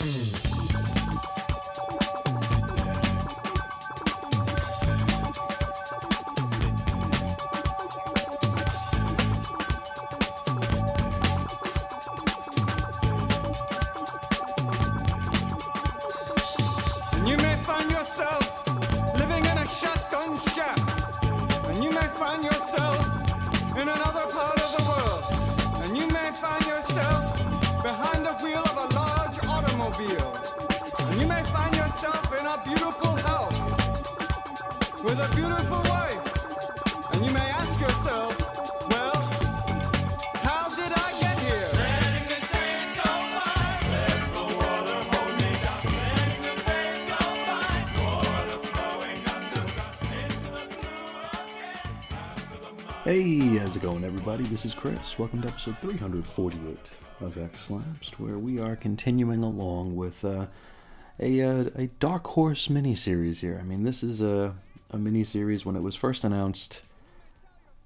Mm-hmm. Hey, how's it going, everybody? This is Chris. Welcome to episode 348 of X Lapsed, where we are continuing along with uh, a uh, a Dark Horse miniseries here. I mean, this is a a miniseries when it was first announced.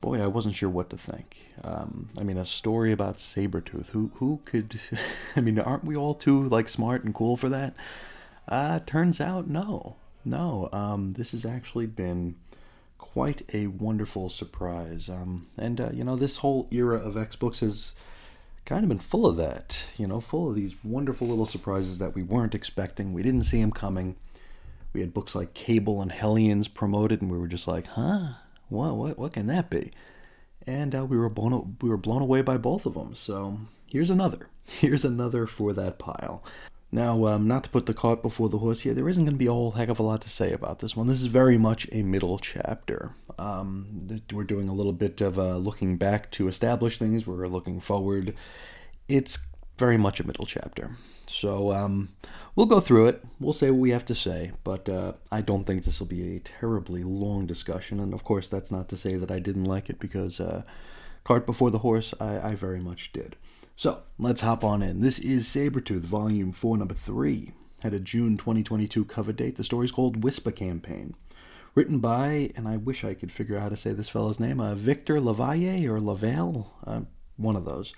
Boy, I wasn't sure what to think. Um, I mean, a story about Sabretooth. Who who could? I mean, aren't we all too like smart and cool for that? Uh, turns out, no, no. Um, this has actually been quite a wonderful surprise. Um, and uh, you know, this whole era of X books has kind of been full of that. You know, full of these wonderful little surprises that we weren't expecting. We didn't see them coming. We had books like Cable and Hellions promoted, and we were just like, "Huh? What? What? What can that be?" And uh, we were blown we were blown away by both of them. So here's another. Here's another for that pile. Now, um, not to put the cart before the horse here, there isn't going to be a whole heck of a lot to say about this one. This is very much a middle chapter. Um, we're doing a little bit of uh, looking back to establish things. We're looking forward. It's very much a middle chapter. So um, we'll go through it. We'll say what we have to say, but uh, I don't think this will be a terribly long discussion. And of course, that's not to say that I didn't like it because uh, cart before the horse, I, I very much did. So let's hop on in. This is Sabretooth, Volume 4, Number 3. Had a June 2022 cover date. The story's called Whisper Campaign. Written by, and I wish I could figure out how to say this fellow's name, uh, Victor Lavalle or Lavelle, uh, one of those.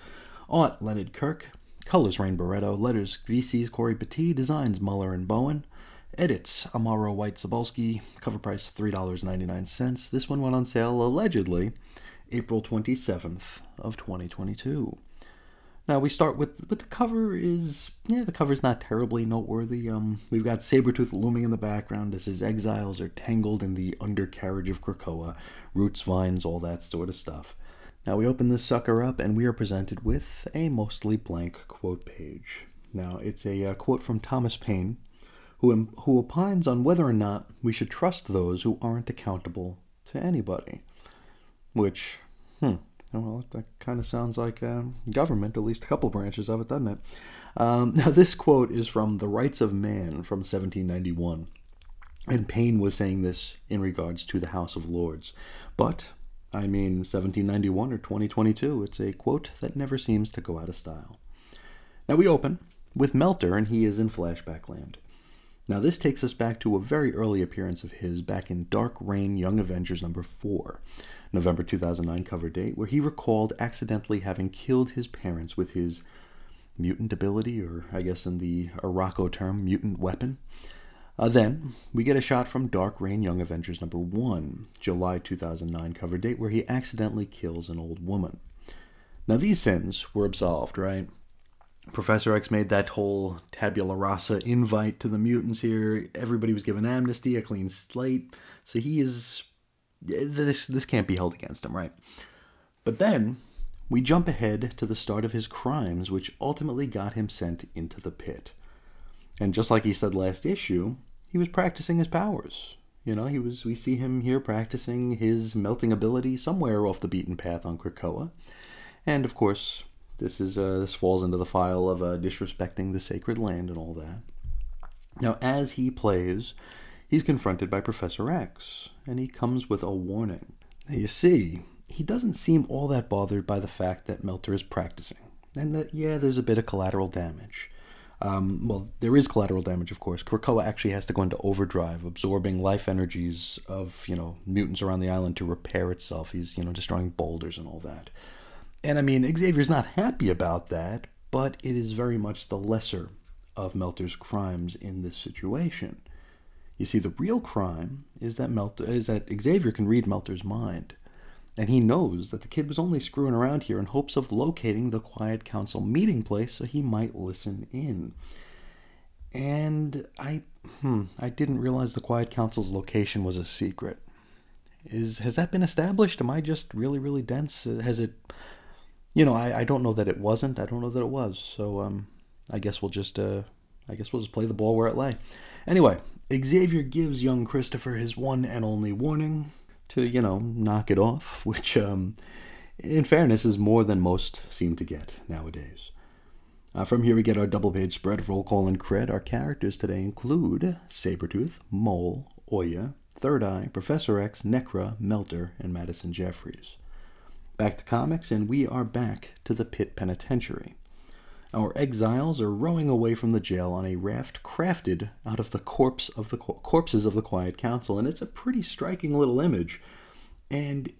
Art, Leonard Kirk. Colors, Rain Beredo. Letters, VC's Cory Petit. Designs, Muller and Bowen. Edits, Amaro White Zabolski. Cover price, $3.99. This one went on sale, allegedly, April 27th of 2022. Now we start with with the cover is yeah the cover's not terribly noteworthy. Um, we've got Sabretooth looming in the background as his exiles are tangled in the undercarriage of Krakoa, roots, vines, all that sort of stuff. Now we open this sucker up and we are presented with a mostly blank quote page. Now it's a uh, quote from Thomas Paine, who who opines on whether or not we should trust those who aren't accountable to anybody. Which, hmm, well, that kind of sounds like uh, government, at least a couple branches of it, doesn't it? Um, now, this quote is from The Rights of Man from 1791. And Paine was saying this in regards to the House of Lords. But, I mean, 1791 or 2022, it's a quote that never seems to go out of style. Now, we open with Melter, and he is in flashback land. Now, this takes us back to a very early appearance of his back in Dark Reign Young Avengers number 4. November 2009 cover date, where he recalled accidentally having killed his parents with his mutant ability, or I guess in the Arakko term, mutant weapon. Uh, then we get a shot from Dark Reign Young Avengers number 1, July 2009 cover date, where he accidentally kills an old woman. Now, these sins were absolved, right? Professor X made that whole tabula rasa invite to the mutants here. Everybody was given amnesty, a clean slate. So he is this this can't be held against him, right? But then we jump ahead to the start of his crimes, which ultimately got him sent into the pit. And just like he said last issue, he was practicing his powers. You know, he was. We see him here practicing his melting ability somewhere off the beaten path on Krakoa, and of course, this is uh, this falls into the file of uh, disrespecting the sacred land and all that. Now, as he plays, he's confronted by Professor X, and he comes with a warning. Now, you see, he doesn't seem all that bothered by the fact that Melter is practicing, and that, yeah, there's a bit of collateral damage. Um, well, there is collateral damage, of course. Krakoa actually has to go into overdrive, absorbing life energies of, you know, mutants around the island to repair itself. He's, you know, destroying boulders and all that. And I mean, Xavier's not happy about that, but it is very much the lesser of Melter's crimes in this situation. You see, the real crime is that is that Xavier can read Melter's mind, and he knows that the kid was only screwing around here in hopes of locating the Quiet Council meeting place so he might listen in. And I, hmm, I didn't realize the Quiet Council's location was a secret. Is has that been established? Am I just really, really dense? Has it? You know, I, I don't know that it wasn't. I don't know that it was. So um, I guess we'll just uh, I guess we'll just play the ball where it lay. Anyway, Xavier gives young Christopher his one and only warning to, you know, knock it off, which, um, in fairness, is more than most seem to get nowadays. Uh, from here, we get our double page spread of roll call and cred. Our characters today include Sabretooth, Mole, Oya, Third Eye, Professor X, Nekra, Melter, and Madison Jeffries. Back to comics, and we are back to the Pit Penitentiary. Our exiles are rowing away from the jail on a raft crafted out of the corpse of the corpses of the Quiet Council, and it's a pretty striking little image. And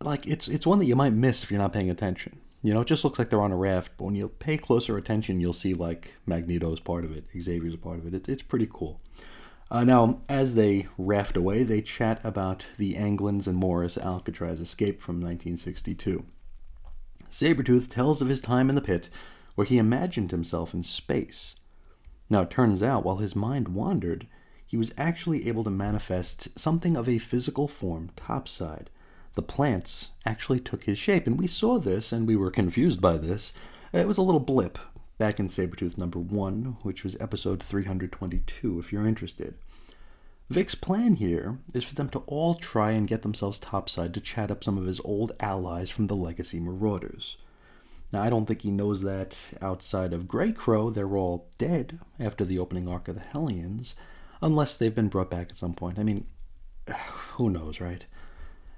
like it's it's one that you might miss if you're not paying attention. You know, it just looks like they're on a raft, but when you pay closer attention, you'll see like Magneto's part of it, Xavier's a part of it. it it's pretty cool. Uh, now, as they raft away, they chat about the Anglins and Morris Alcatraz escape from 1962. Sabretooth tells of his time in the pit where he imagined himself in space. Now, it turns out, while his mind wandered, he was actually able to manifest something of a physical form topside. The plants actually took his shape, and we saw this and we were confused by this. It was a little blip back in Sabretooth number one, which was episode 322, if you're interested. Vic's plan here is for them to all try and get themselves topside to chat up some of his old allies from the Legacy Marauders. Now, I don't think he knows that outside of Greycrow, they're all dead after the opening arc of the Hellions, unless they've been brought back at some point. I mean, who knows, right?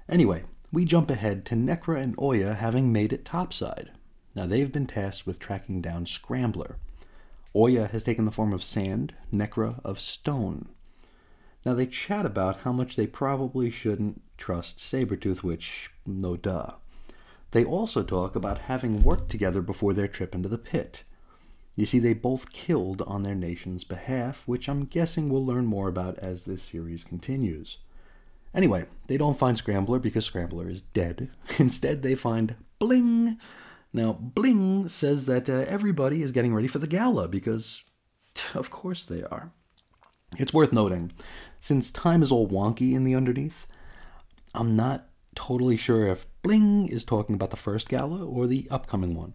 Anyway, we jump ahead to Nekra and Oya having made it topside. Now, they've been tasked with tracking down Scrambler. Oya has taken the form of sand, Nekra of stone. Now, they chat about how much they probably shouldn't trust Sabretooth, which, no duh. They also talk about having worked together before their trip into the pit. You see, they both killed on their nation's behalf, which I'm guessing we'll learn more about as this series continues. Anyway, they don't find Scrambler because Scrambler is dead. Instead, they find Bling. Now, Bling says that uh, everybody is getting ready for the gala because, of course, they are. It's worth noting, since time is all wonky in the underneath, I'm not totally sure if Bling is talking about the first gala or the upcoming one.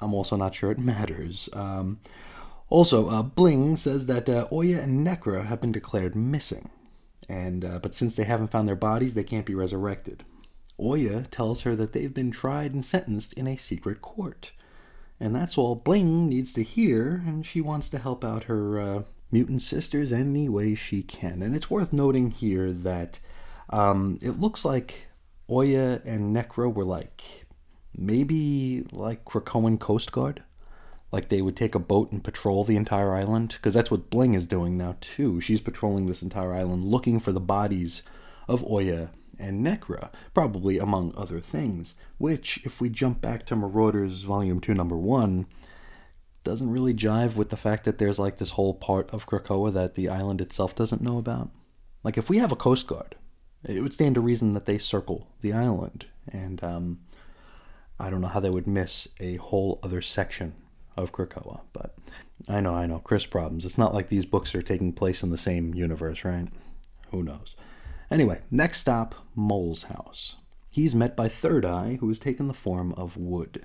I'm also not sure it matters. Um, also, uh, Bling says that uh, Oya and Nekra have been declared missing, and uh, but since they haven't found their bodies, they can't be resurrected. Oya tells her that they've been tried and sentenced in a secret court, and that's all Bling needs to hear, and she wants to help out her uh, mutant sisters any way she can. And it's worth noting here that um, it looks like Oya and Nekra were like maybe like Krakoan Coast Guard. Like they would take a boat and patrol the entire island, because that's what Bling is doing now too. She's patrolling this entire island looking for the bodies of Oya and Nekra, probably among other things. Which, if we jump back to Marauders Volume 2, Number 1, doesn't really jive with the fact that there's like this whole part of Krakoa that the island itself doesn't know about. Like if we have a Coast Guard, it would stand to reason that they circle the island, and um, I don't know how they would miss a whole other section of Krakoa. But I know, I know, Chris problems. It's not like these books are taking place in the same universe, right? Who knows? Anyway, next stop, Mole's house. He's met by Third Eye, who has taken the form of Wood.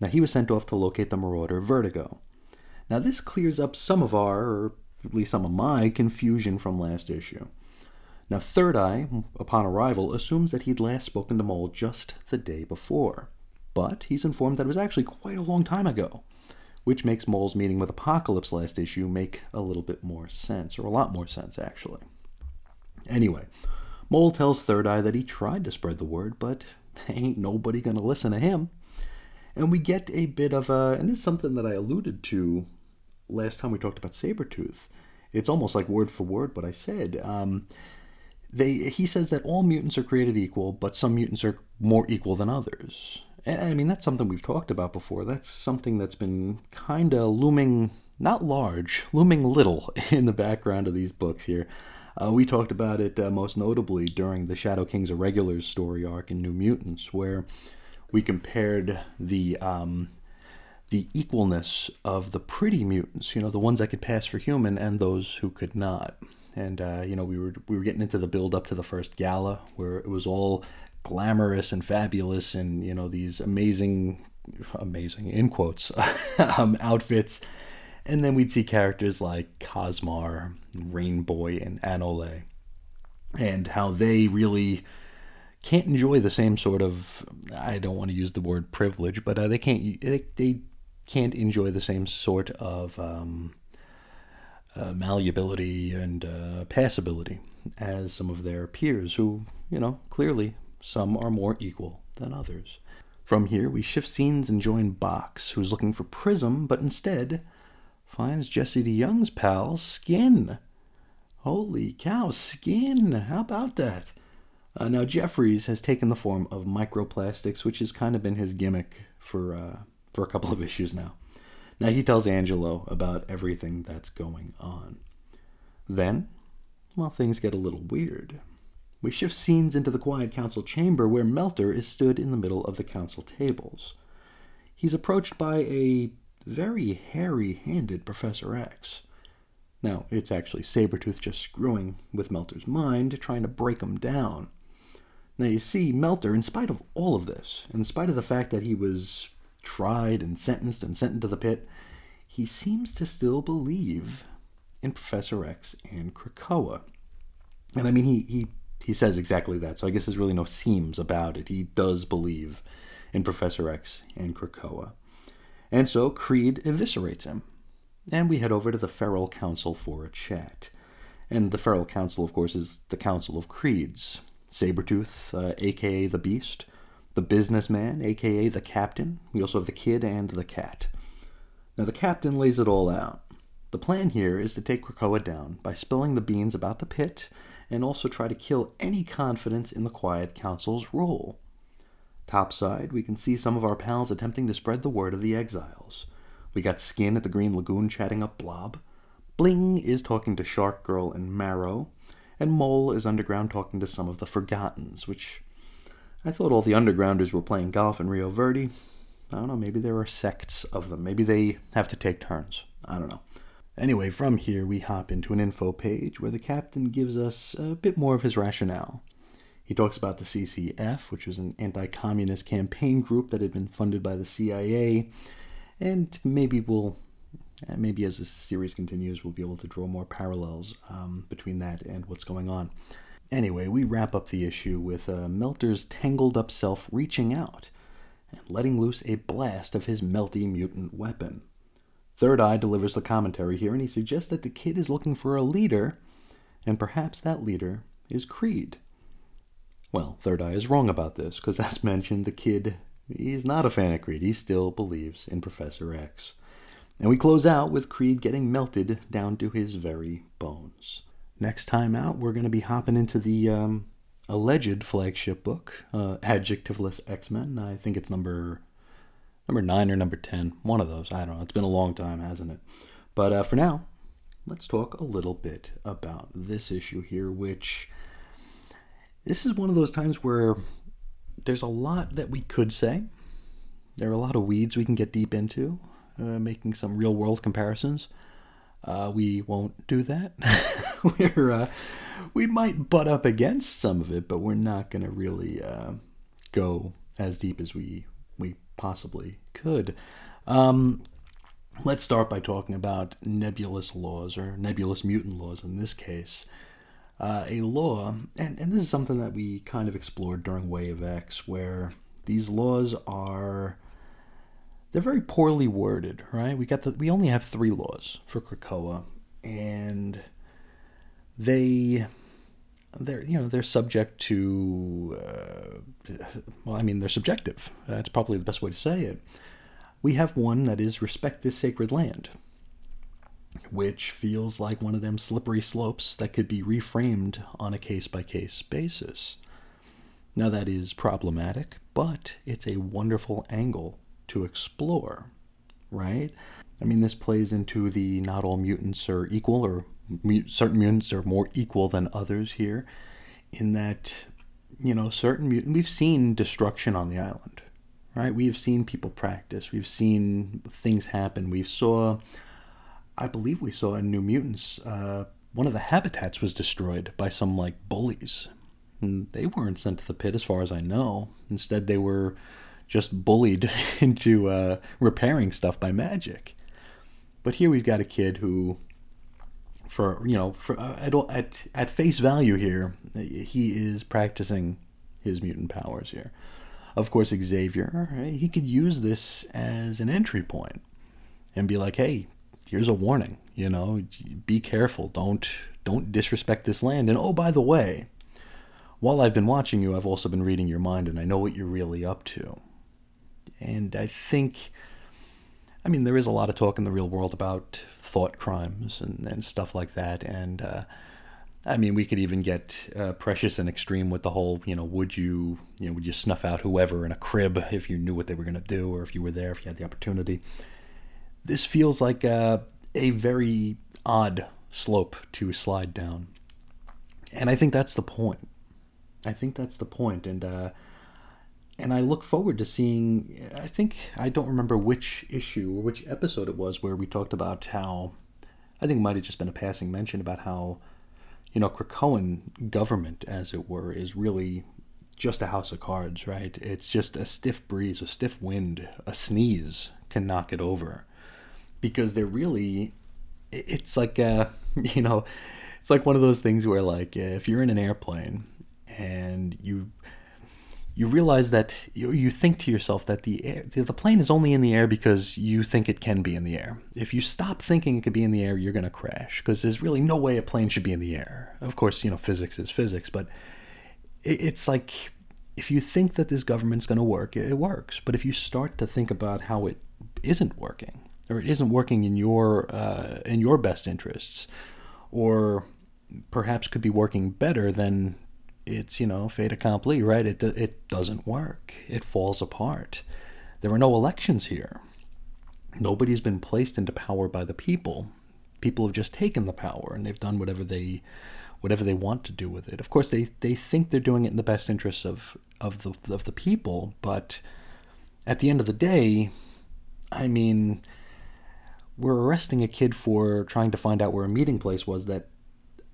Now, he was sent off to locate the marauder Vertigo. Now, this clears up some of our, or at least some of my, confusion from last issue. Now, Third Eye, upon arrival, assumes that he'd last spoken to Mole just the day before. But he's informed that it was actually quite a long time ago, which makes Mole's meeting with Apocalypse last issue make a little bit more sense, or a lot more sense, actually. Anyway, Mole tells Third Eye that he tried to spread the word, but ain't nobody gonna listen to him. And we get a bit of a, and it's something that I alluded to last time we talked about Sabretooth. It's almost like word for word what I said. Um, they he says that all mutants are created equal, but some mutants are more equal than others. I mean, that's something we've talked about before. That's something that's been kind of looming not large, looming little in the background of these books here. Uh, we talked about it uh, most notably during the Shadow King's Irregulars story arc in New Mutants, where we compared the um, the equalness of the pretty mutants, you know, the ones that could pass for human, and those who could not. And uh, you know, we were we were getting into the build up to the first gala, where it was all glamorous and fabulous, and you know, these amazing, amazing in quotes um, outfits. And then we'd see characters like Cosmar, Rainboy, and Anole, and how they really can't enjoy the same sort of I don't want to use the word privilege, but uh, they can't they, they can't enjoy the same sort of um, uh, malleability and uh, passability as some of their peers, who you know clearly some are more equal than others. From here, we shift scenes and join Box, who's looking for Prism, but instead finds Jesse DeYoung's pal, Skin. Holy cow, Skin! How about that? Uh, now, Jeffries has taken the form of microplastics, which has kind of been his gimmick for, uh, for a couple of issues now. Now, he tells Angelo about everything that's going on. Then, well, things get a little weird. We shift scenes into the Quiet Council chamber where Melter is stood in the middle of the council tables. He's approached by a very hairy handed Professor X. Now, it's actually Sabretooth just screwing with Melter's mind, trying to break him down. Now, you see, Melter, in spite of all of this, in spite of the fact that he was tried and sentenced and sent into the pit, he seems to still believe in Professor X and Krakoa. And I mean, he, he, he says exactly that, so I guess there's really no seems about it. He does believe in Professor X and Krakoa. And so Creed eviscerates him. And we head over to the Feral Council for a chat. And the Feral Council, of course, is the Council of Creeds. Sabretooth, uh, aka the Beast, the Businessman, aka the Captain. We also have the Kid and the Cat. Now, the Captain lays it all out. The plan here is to take Krakoa down by spilling the beans about the pit and also try to kill any confidence in the Quiet Council's rule. Topside, we can see some of our pals attempting to spread the word of the exiles. We got Skin at the Green Lagoon chatting up Blob. Bling is talking to Shark Girl and Marrow. And Mole is underground talking to some of the Forgottens, which I thought all the undergrounders were playing golf in Rio Verde. I don't know, maybe there are sects of them. Maybe they have to take turns. I don't know. Anyway, from here we hop into an info page where the captain gives us a bit more of his rationale. He talks about the CCF, which was an anti communist campaign group that had been funded by the CIA. And maybe we'll, eh, maybe as the series continues, we'll be able to draw more parallels um, between that and what's going on. Anyway, we wrap up the issue with uh, Melter's tangled up self reaching out and letting loose a blast of his melty mutant weapon. Third Eye delivers the commentary here, and he suggests that the kid is looking for a leader, and perhaps that leader is Creed. Well, Third Eye is wrong about this, because as mentioned, the kid, he's not a fan of Creed. He still believes in Professor X. And we close out with Creed getting melted down to his very. Next time out, we're going to be hopping into the um, alleged flagship book, uh, Adjectiveless X Men. I think it's number number nine or number ten, one of those. I don't know. It's been a long time, hasn't it? But uh, for now, let's talk a little bit about this issue here, which this is one of those times where there's a lot that we could say. There are a lot of weeds we can get deep into, uh, making some real world comparisons. Uh, we won't do that. we're uh, we might butt up against some of it, but we're not going to really uh, go as deep as we we possibly could. Um, let's start by talking about nebulous laws or nebulous mutant laws in this case uh, a law, and, and this is something that we kind of explored during Wave X, where these laws are they're very poorly worded, right? We got the we only have three laws for Krakoa, and they they're you know they're subject to uh, well, I mean they're subjective. That's probably the best way to say it. We have one that is respect this sacred land, which feels like one of them slippery slopes that could be reframed on a case by case basis. Now, that is problematic, but it's a wonderful angle to explore, right? I mean, this plays into the not all mutants are equal, or certain mutants are more equal than others here, in that, you know, certain mutant, we've seen destruction on the island, right? We've seen people practice, we've seen things happen. We saw, I believe we saw in New Mutants, uh, one of the habitats was destroyed by some like bullies. And they weren't sent to the pit, as far as I know. Instead, they were just bullied into uh, repairing stuff by magic. But here we've got a kid who, for you know, for uh, at, at at face value here, he is practicing his mutant powers here. Of course, Xavier, he could use this as an entry point and be like, "Hey, here's a warning. You know, be careful. Don't don't disrespect this land. And oh, by the way, while I've been watching you, I've also been reading your mind, and I know what you're really up to. And I think I mean, there is a lot of talk in the real world about thought crimes and, and stuff like that. And uh, I mean, we could even get uh, precious and extreme with the whole, you know, would you, you know, would you snuff out whoever in a crib if you knew what they were going to do or if you were there, if you had the opportunity? This feels like a, a very odd slope to slide down. And I think that's the point. I think that's the point. And, uh, and I look forward to seeing. I think I don't remember which issue or which episode it was where we talked about how. I think it might have just been a passing mention about how, you know, Krakoan government, as it were, is really just a house of cards, right? It's just a stiff breeze, a stiff wind, a sneeze can knock it over, because they're really. It's like uh, a, you know, it's like one of those things where like if you're in an airplane and you you realize that you, you think to yourself that the air, the plane is only in the air because you think it can be in the air. If you stop thinking it could be in the air, you're going to crash because there's really no way a plane should be in the air. Of course, you know physics is physics, but it, it's like if you think that this government's going to work, it, it works. But if you start to think about how it isn't working, or it isn't working in your uh, in your best interests, or perhaps could be working better, then it's you know fait accompli, right? It it doesn't work. It falls apart. There are no elections here. Nobody's been placed into power by the people. People have just taken the power and they've done whatever they whatever they want to do with it. Of course, they they think they're doing it in the best interests of of the of the people, but at the end of the day, I mean, we're arresting a kid for trying to find out where a meeting place was that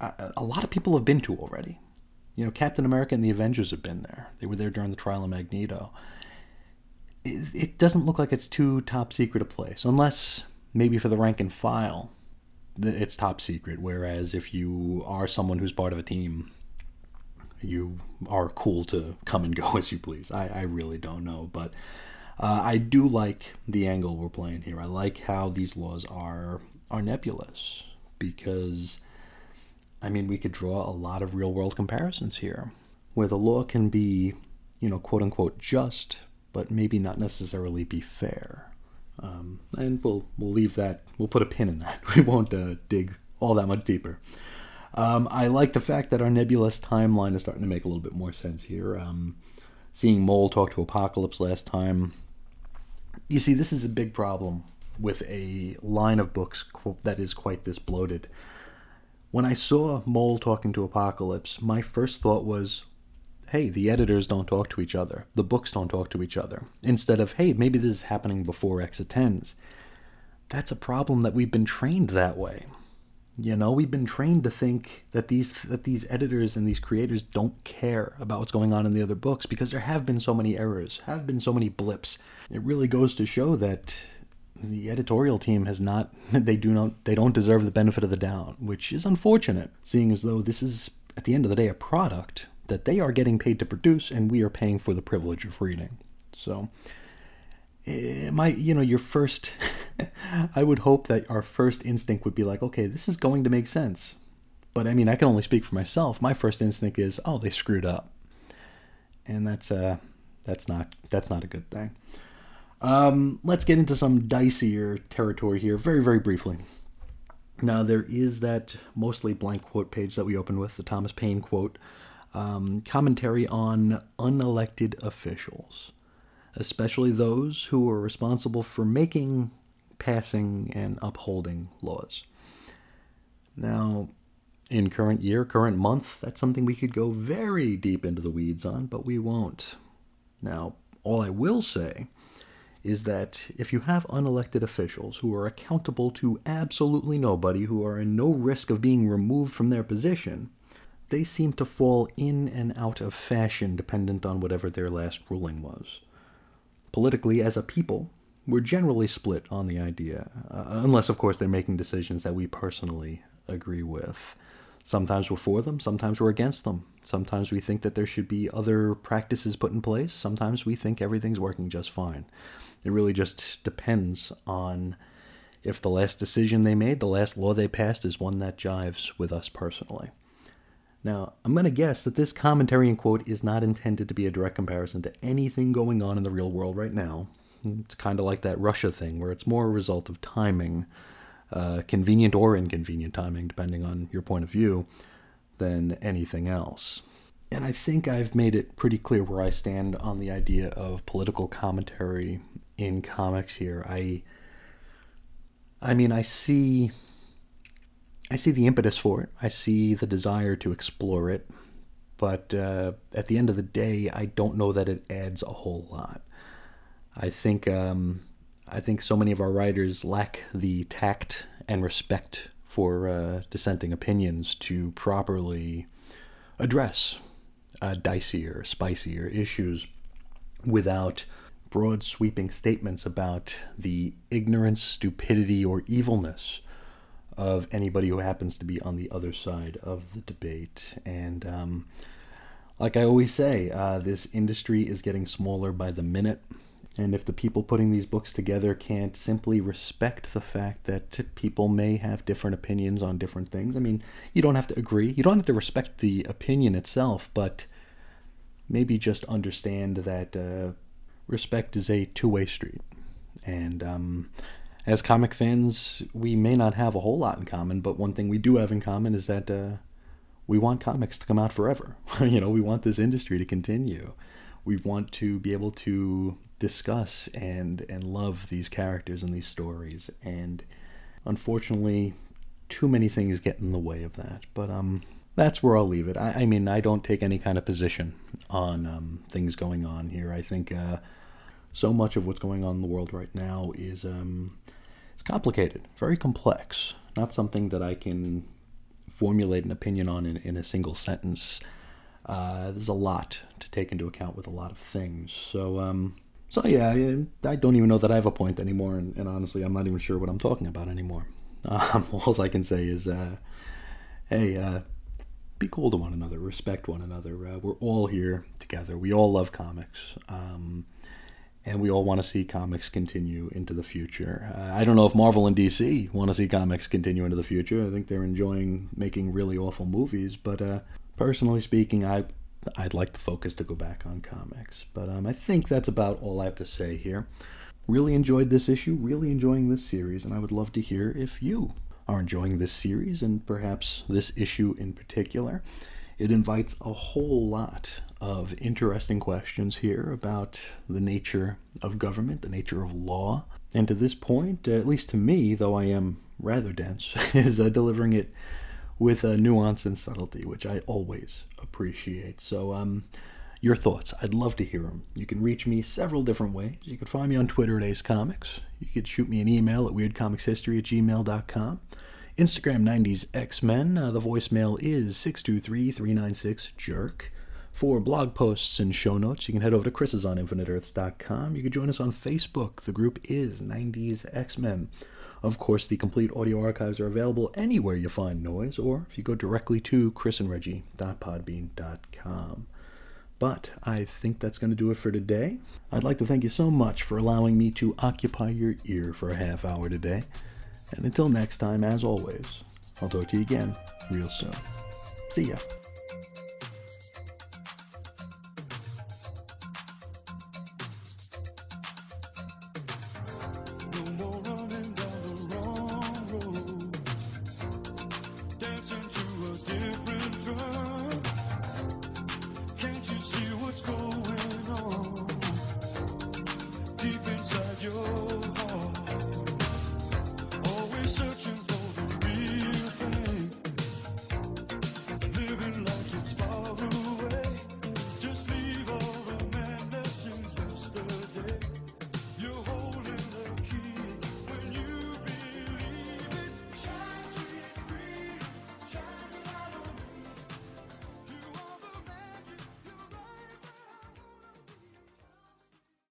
a, a lot of people have been to already. You know, Captain America and the Avengers have been there. They were there during the trial of Magneto. It, it doesn't look like it's too top secret a place, unless maybe for the rank and file, it's top secret. Whereas if you are someone who's part of a team, you are cool to come and go as you please. I, I really don't know, but uh, I do like the angle we're playing here. I like how these laws are are nebulous because I mean, we could draw a lot of real world comparisons here, where the law can be, you know, quote unquote just, but maybe not necessarily be fair. Um, and we'll we'll leave that. We'll put a pin in that. We won't uh, dig all that much deeper. Um, I like the fact that our nebulous timeline is starting to make a little bit more sense here. Um, seeing Mole talk to Apocalypse last time. You see, this is a big problem with a line of books that is quite this bloated. When I saw Mole talking to Apocalypse, my first thought was, hey, the editors don't talk to each other. The books don't talk to each other. Instead of, hey, maybe this is happening before X attends. That's a problem that we've been trained that way. You know, we've been trained to think that these that these editors and these creators don't care about what's going on in the other books because there have been so many errors, have been so many blips. It really goes to show that the editorial team has not they do not they don't deserve the benefit of the doubt which is unfortunate seeing as though this is at the end of the day a product that they are getting paid to produce and we are paying for the privilege of reading. So eh, my you know your first i would hope that our first instinct would be like okay this is going to make sense. But i mean i can only speak for myself. My first instinct is oh they screwed up. And that's uh that's not that's not a good thing um, let's get into some dicier territory here, very, very briefly. Now, there is that mostly blank quote page that we opened with, the Thomas Paine quote, um, commentary on unelected officials, especially those who are responsible for making passing and upholding laws. Now, in current year, current month, that's something we could go very deep into the weeds on, but we won't. Now, all I will say is that if you have unelected officials who are accountable to absolutely nobody, who are in no risk of being removed from their position, they seem to fall in and out of fashion dependent on whatever their last ruling was. Politically, as a people, we're generally split on the idea, uh, unless, of course, they're making decisions that we personally agree with. Sometimes we're for them, sometimes we're against them. Sometimes we think that there should be other practices put in place, sometimes we think everything's working just fine. It really just depends on if the last decision they made, the last law they passed, is one that jives with us personally. Now, I'm going to guess that this commentary and quote is not intended to be a direct comparison to anything going on in the real world right now. It's kind of like that Russia thing, where it's more a result of timing uh, convenient or inconvenient timing, depending on your point of view, than anything else. And I think I've made it pretty clear where I stand on the idea of political commentary in comics here. I I mean, I see I see the impetus for it. I see the desire to explore it, but uh, at the end of the day, I don't know that it adds a whole lot. I think um, I think so many of our writers lack the tact and respect for uh, dissenting opinions to properly address uh, dicier, spicier issues without broad sweeping statements about the ignorance, stupidity, or evilness of anybody who happens to be on the other side of the debate. And um, like I always say, uh, this industry is getting smaller by the minute. And if the people putting these books together can't simply respect the fact that people may have different opinions on different things, I mean, you don't have to agree. You don't have to respect the opinion itself, but maybe just understand that uh, respect is a two way street. And um, as comic fans, we may not have a whole lot in common, but one thing we do have in common is that uh, we want comics to come out forever. you know, we want this industry to continue we want to be able to discuss and and love these characters and these stories and unfortunately too many things get in the way of that but um that's where I'll leave it. I, I mean, I don't take any kind of position on um, things going on here. I think uh, so much of what's going on in the world right now is um, it's complicated, very complex. Not something that I can formulate an opinion on in, in a single sentence. Uh, there's a lot to take into account with a lot of things. So, um, so yeah, I, don't even know that I have a point anymore, and, and, honestly, I'm not even sure what I'm talking about anymore. Um, all I can say is, uh, hey, uh, be cool to one another, respect one another. Uh, we're all here together. We all love comics. Um, and we all want to see comics continue into the future. Uh, I don't know if Marvel and DC want to see comics continue into the future. I think they're enjoying making really awful movies, but uh, personally speaking, I I'd like the focus to go back on comics. But um, I think that's about all I have to say here. Really enjoyed this issue, really enjoying this series, and I would love to hear if you are enjoying this series and perhaps this issue in particular. It invites a whole lot of interesting questions here about the nature of government, the nature of law. And to this point, at least to me, though I am rather dense, is uh, delivering it with a nuance and subtlety, which I always appreciate. So, um, your thoughts. I'd love to hear them. You can reach me several different ways. You can find me on Twitter at Ace Comics. You could shoot me an email at weirdcomicshistory at gmail.com. Instagram 90s X-Men. Uh, the voicemail is 623-396-JERK. For blog posts and show notes, you can head over to chrisisoninfiniteearths.com. You can join us on Facebook. The group is 90s X-Men. Of course, the complete audio archives are available anywhere you find noise, or if you go directly to chrisandreggie.podbean.com. But I think that's going to do it for today. I'd like to thank you so much for allowing me to occupy your ear for a half hour today. And until next time, as always, I'll talk to you again real soon. See ya.